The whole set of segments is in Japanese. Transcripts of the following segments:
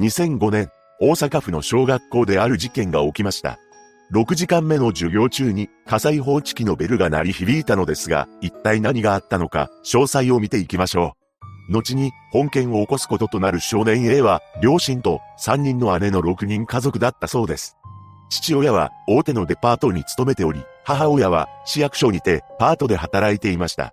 2005年、大阪府の小学校である事件が起きました。6時間目の授業中に火災報知器のベルが鳴り響いたのですが、一体何があったのか、詳細を見ていきましょう。後に本件を起こすこととなる少年 A は、両親と3人の姉の6人家族だったそうです。父親は大手のデパートに勤めており、母親は市役所にてパートで働いていました。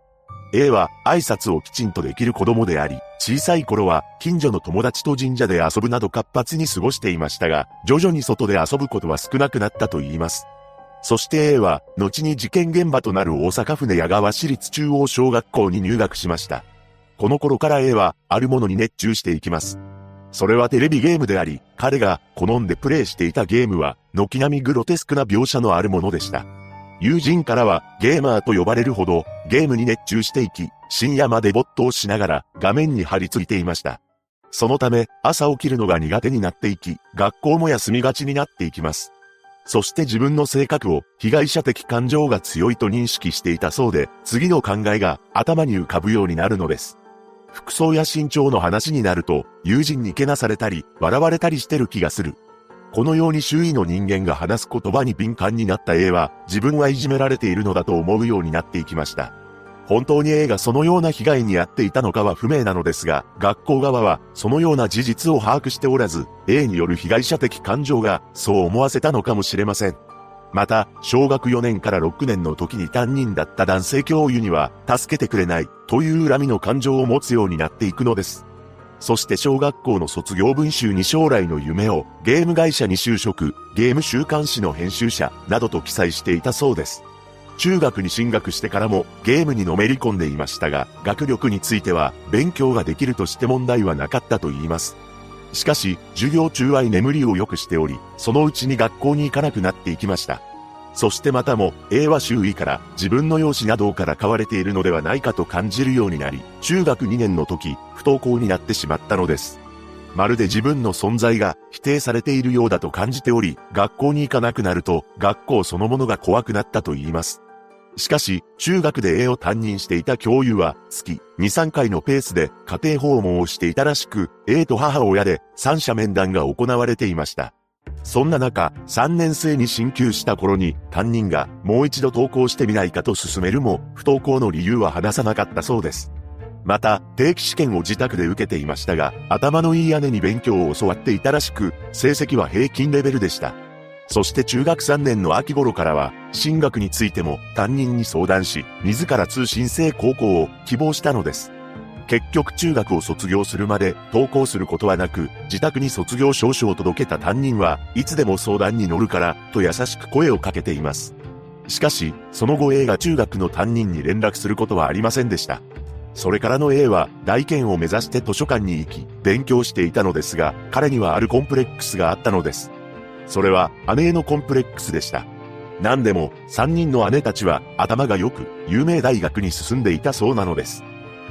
A は挨拶をきちんとできる子供であり、小さい頃は近所の友達と神社で遊ぶなど活発に過ごしていましたが、徐々に外で遊ぶことは少なくなったと言います。そして A は、後に事件現場となる大阪府寝屋川市立中央小学校に入学しました。この頃から A は、あるものに熱中していきます。それはテレビゲームであり、彼が好んでプレイしていたゲームは、軒並みグロテスクな描写のあるものでした。友人からはゲーマーと呼ばれるほどゲームに熱中していき、深夜まで没頭しながら画面に張り付いていました。そのため朝起きるのが苦手になっていき、学校も休みがちになっていきます。そして自分の性格を被害者的感情が強いと認識していたそうで、次の考えが頭に浮かぶようになるのです。服装や身長の話になると、友人にけなされたり、笑われたりしてる気がする。このように周囲の人間が話す言葉に敏感になった A は、自分はいじめられているのだと思うようになっていきました。本当に A がそのような被害に遭っていたのかは不明なのですが、学校側はそのような事実を把握しておらず、A による被害者的感情がそう思わせたのかもしれません。また、小学4年から6年の時に担任だった男性教諭には、助けてくれないという恨みの感情を持つようになっていくのです。そして小学校の卒業文集に将来の夢をゲーム会社に就職、ゲーム週刊誌の編集者などと記載していたそうです。中学に進学してからもゲームにのめり込んでいましたが、学力については勉強ができるとして問題はなかったと言います。しかし、授業中は眠りを良くしており、そのうちに学校に行かなくなっていきました。そしてまたも A は周囲から自分の容姿などから買われているのではないかと感じるようになり、中学2年の時、不登校になってしまったのです。まるで自分の存在が否定されているようだと感じており、学校に行かなくなると、学校そのものが怖くなったと言います。しかし、中学で A を担任していた教諭は、月2、3回のペースで家庭訪問をしていたらしく、A と母親で三者面談が行われていました。そんな中、3年生に進級した頃に、担任がもう一度登校してみないかと勧めるも、不登校の理由は話さなかったそうです。また、定期試験を自宅で受けていましたが、頭のいい姉に勉強を教わっていたらしく、成績は平均レベルでした。そして中学3年の秋頃からは、進学についても担任に相談し、自ら通信制高校を希望したのです。結局中学を卒業するまで登校することはなく、自宅に卒業証書を届けた担任はいつでも相談に乗るからと優しく声をかけています。しかし、その後 A が中学の担任に連絡することはありませんでした。それからの A は大検を目指して図書館に行き、勉強していたのですが、彼にはあるコンプレックスがあったのです。それは姉へのコンプレックスでした。何でも、3人の姉たちは頭が良く、有名大学に進んでいたそうなのです。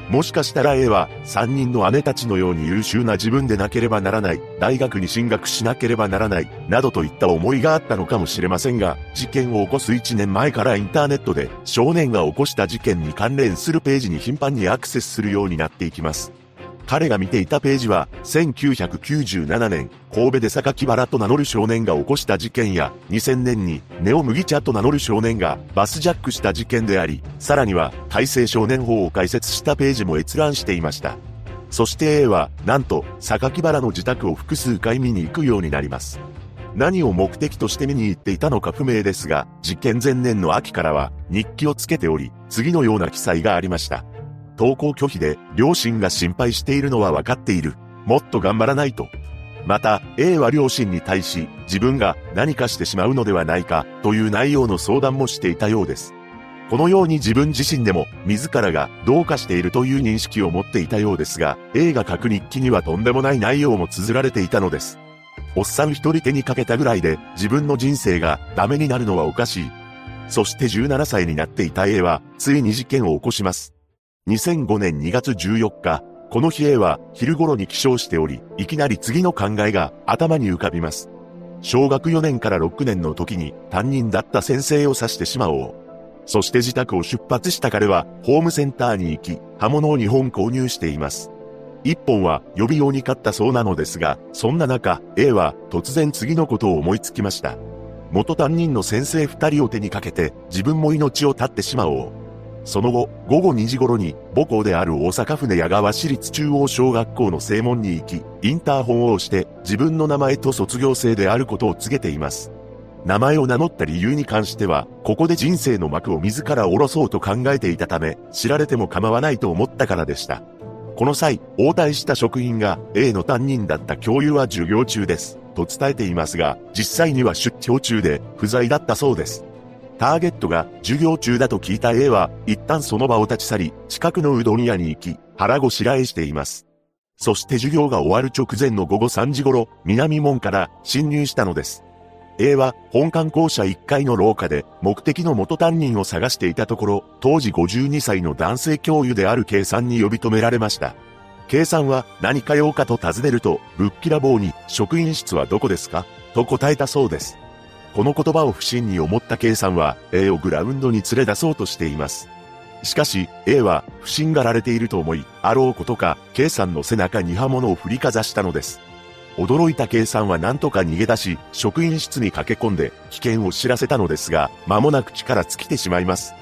もしかしたら A は3人の姉たちのように優秀な自分でなければならない、大学に進学しなければならない、などといった思いがあったのかもしれませんが、事件を起こす1年前からインターネットで少年が起こした事件に関連するページに頻繁にアクセスするようになっていきます。彼が見ていたページは、1997年、神戸で榊原と名乗る少年が起こした事件や、2000年にネオ麦茶と名乗る少年がバスジャックした事件であり、さらには、改正少年法を解説したページも閲覧していました。そして A は、なんと、榊原の自宅を複数回見に行くようになります。何を目的として見に行っていたのか不明ですが、実験前年の秋からは日記をつけており、次のような記載がありました。登校拒否で両親が心配しているのは分かっている。もっと頑張らないと。また、A は両親に対し、自分が何かしてしまうのではないか、という内容の相談もしていたようです。このように自分自身でも、自らがどうかしているという認識を持っていたようですが、A が書く日記にはとんでもない内容も綴られていたのです。おっさん一人手にかけたぐらいで、自分の人生がダメになるのはおかしい。そして17歳になっていた A は、ついに事件を起こします。2005年2月14日、この日 A は昼頃に起床しており、いきなり次の考えが頭に浮かびます。小学4年から6年の時に担任だった先生を刺してしまおう。そして自宅を出発した彼はホームセンターに行き、刃物を2本購入しています。1本は予備用に買ったそうなのですが、そんな中、A は突然次のことを思いつきました。元担任の先生2人を手にかけて自分も命を絶ってしまおう。その後、午後2時頃に母校である大阪府根矢川市立中央小学校の正門に行き、インターホンを押して自分の名前と卒業生であることを告げています。名前を名乗った理由に関しては、ここで人生の幕を自ら下ろそうと考えていたため、知られても構わないと思ったからでした。この際、応対した職員が A の担任だった教諭は授業中です。と伝えていますが、実際には出張中で不在だったそうです。ターゲットが授業中だと聞いた A は、一旦その場を立ち去り、近くのうどん屋に行き、腹ごしらえしています。そして授業が終わる直前の午後3時頃、南門から侵入したのです。A は本館校舎1階の廊下で目的の元担任を探していたところ、当時52歳の男性教諭である K さんに呼び止められました。K さんは何か用かと尋ねると、ぶっきらぼうに職員室はどこですか？と答えたそうです。この言葉を不審に思った K さんは A をグラウンドに連れ出そうとしています。しかし A は不審がられていると思い、あろうことか K さんの背中に刃物を振りかざしたのです。驚いた K さんは何とか逃げ出し、職員室に駆け込んで危険を知らせたのですが、間もなく力尽きてしまいます。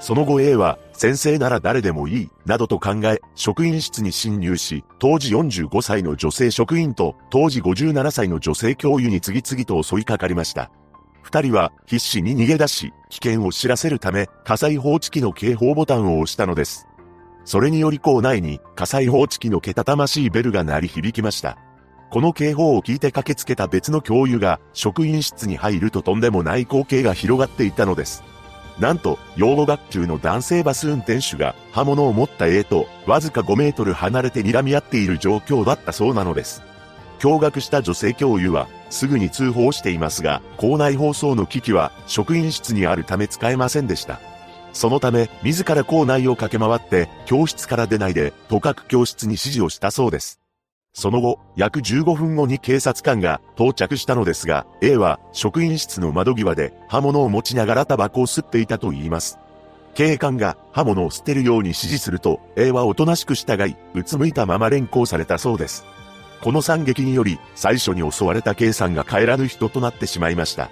その後 A は、先生なら誰でもいい、などと考え、職員室に侵入し、当時45歳の女性職員と、当時57歳の女性教諭に次々と襲いかかりました。二人は必死に逃げ出し、危険を知らせるため、火災報知器の警報ボタンを押したのです。それにより校内に火災報知器のけたたましいベルが鳴り響きました。この警報を聞いて駆けつけた別の教諭が職員室に入るととんでもない光景が広がっていたのです。なんと、養護学級の男性バス運転手が刃物を持った A とわずか5メートル離れて睨み合っている状況だったそうなのです。驚愕した女性教諭はすぐに通報していますが、校内放送の機器は職員室にあるため使えませんでした。そのため、自ら校内を駆け回って、教室から出ないで、とかく教室に指示をしたそうです。その後、約15分後に警察官が到着したのですが、A は職員室の窓際で刃物を持ちながらタバコを吸っていたと言います。警官が刃物を捨てるように指示すると、A はおとなしく従い、うつむいたまま連行されたそうです。この惨劇により、最初に襲われた K さんが帰らぬ人となってしまいました。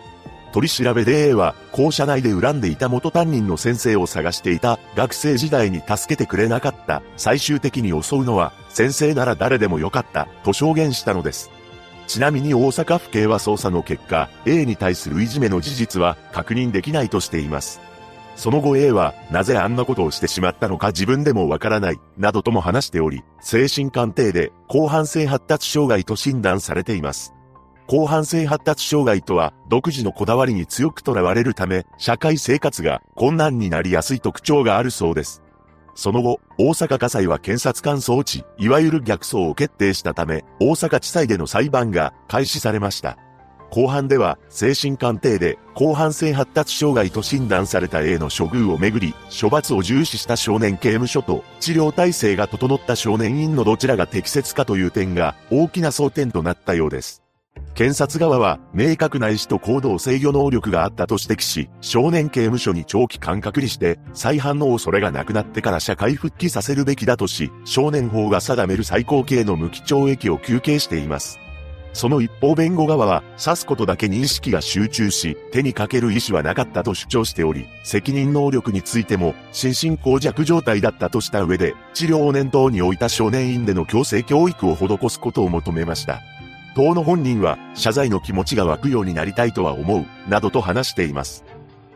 取り調べで A は校舎内で恨んでいた元担任の先生を探していた学生時代に助けてくれなかった最終的に襲うのは先生なら誰でもよかったと証言したのです。ちなみに大阪府警は捜査の結果 A に対するいじめの事実は確認できないとしています。その後 A はなぜあんなことをしてしまったのか自分でもわからないなどとも話しており精神鑑定で広範性発達障害と診断されています。広範性発達障害とは、独自のこだわりに強くとらわれるため、社会生活が困難になりやすい特徴があるそうです。その後、大阪火災は検察官装置、いわゆる逆走を決定したため、大阪地裁での裁判が開始されました。後半では、精神鑑定で、広範性発達障害と診断された A の処遇をめぐり、処罰を重視した少年刑務所と、治療体制が整った少年院のどちらが適切かという点が、大きな争点となったようです。検察側は明確な意思と行動制御能力があったと指摘し、少年刑務所に長期間隔離して、再犯の恐れがなくなってから社会復帰させるべきだとし、少年法が定める最高刑の無期懲役を求刑しています。その一方弁護側は、刺すことだけに意識が集中し、手にかける意思はなかったと主張しており、責任能力についても、心神耗弱状態だったとした上で、治療を念頭に置いた少年院での強制教育を施すことを求めました。党の本人は謝罪の気持ちが湧くようになりたいとは思う、などと話しています。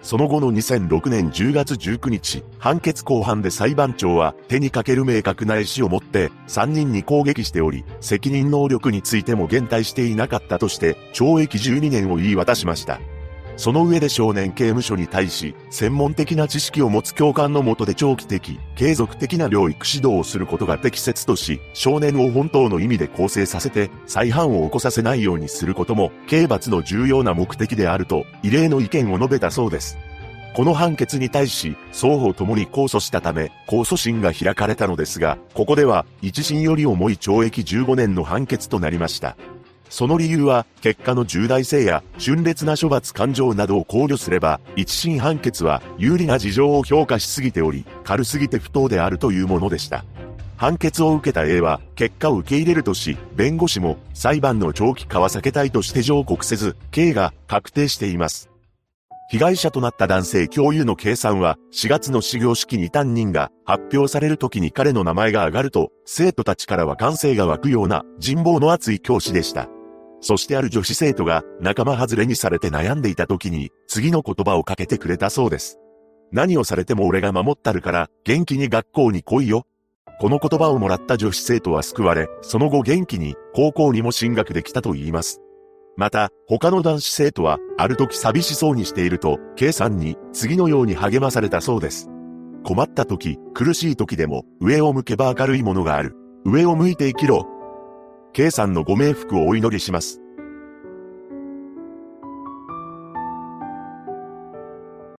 その後の2006年10月19日、判決後半で裁判長は手にかける明確な意思を持って3人に攻撃しており、責任能力についても減退していなかったとして懲役12年を言い渡しました。その上で少年刑務所に対し、専門的な知識を持つ教官のもとで長期的、継続的な療育指導をすることが適切とし、少年を本当の意味で構成させて、再犯を起こさせないようにすることも、刑罰の重要な目的であると、異例の意見を述べたそうです。この判決に対し、双方ともに控訴したため、控訴審が開かれたのですが、ここでは、一審より重い懲役15年の判決となりました。その理由は、結果の重大性や、峻烈な処罰感情などを考慮すれば、一審判決は、有利な事情を評価しすぎており、軽すぎて不当であるというものでした。判決を受けた A は結果を受け入れるとし、弁護士も裁判の長期化は避けたいとして上告せず、刑が確定しています。被害者となった男性教諭の計算は、4月の始業式に担任が発表される時に彼の名前が上がると、生徒たちからは歓声が湧くような人望の厚い教師でした。そしてある女子生徒が仲間外れにされて悩んでいた時に、次の言葉をかけてくれたそうです。何をされても俺が守ったるから、元気に学校に来いよ。この言葉をもらった女子生徒は救われ、その後元気に高校にも進学できたと言います。また、他の男子生徒は、ある時寂しそうにしていると、K さんに次のように励まされたそうです。困った時、苦しい時でも、上を向けば明るいものがある。上を向いて生きろ。K さんのご冥福をお祈りします。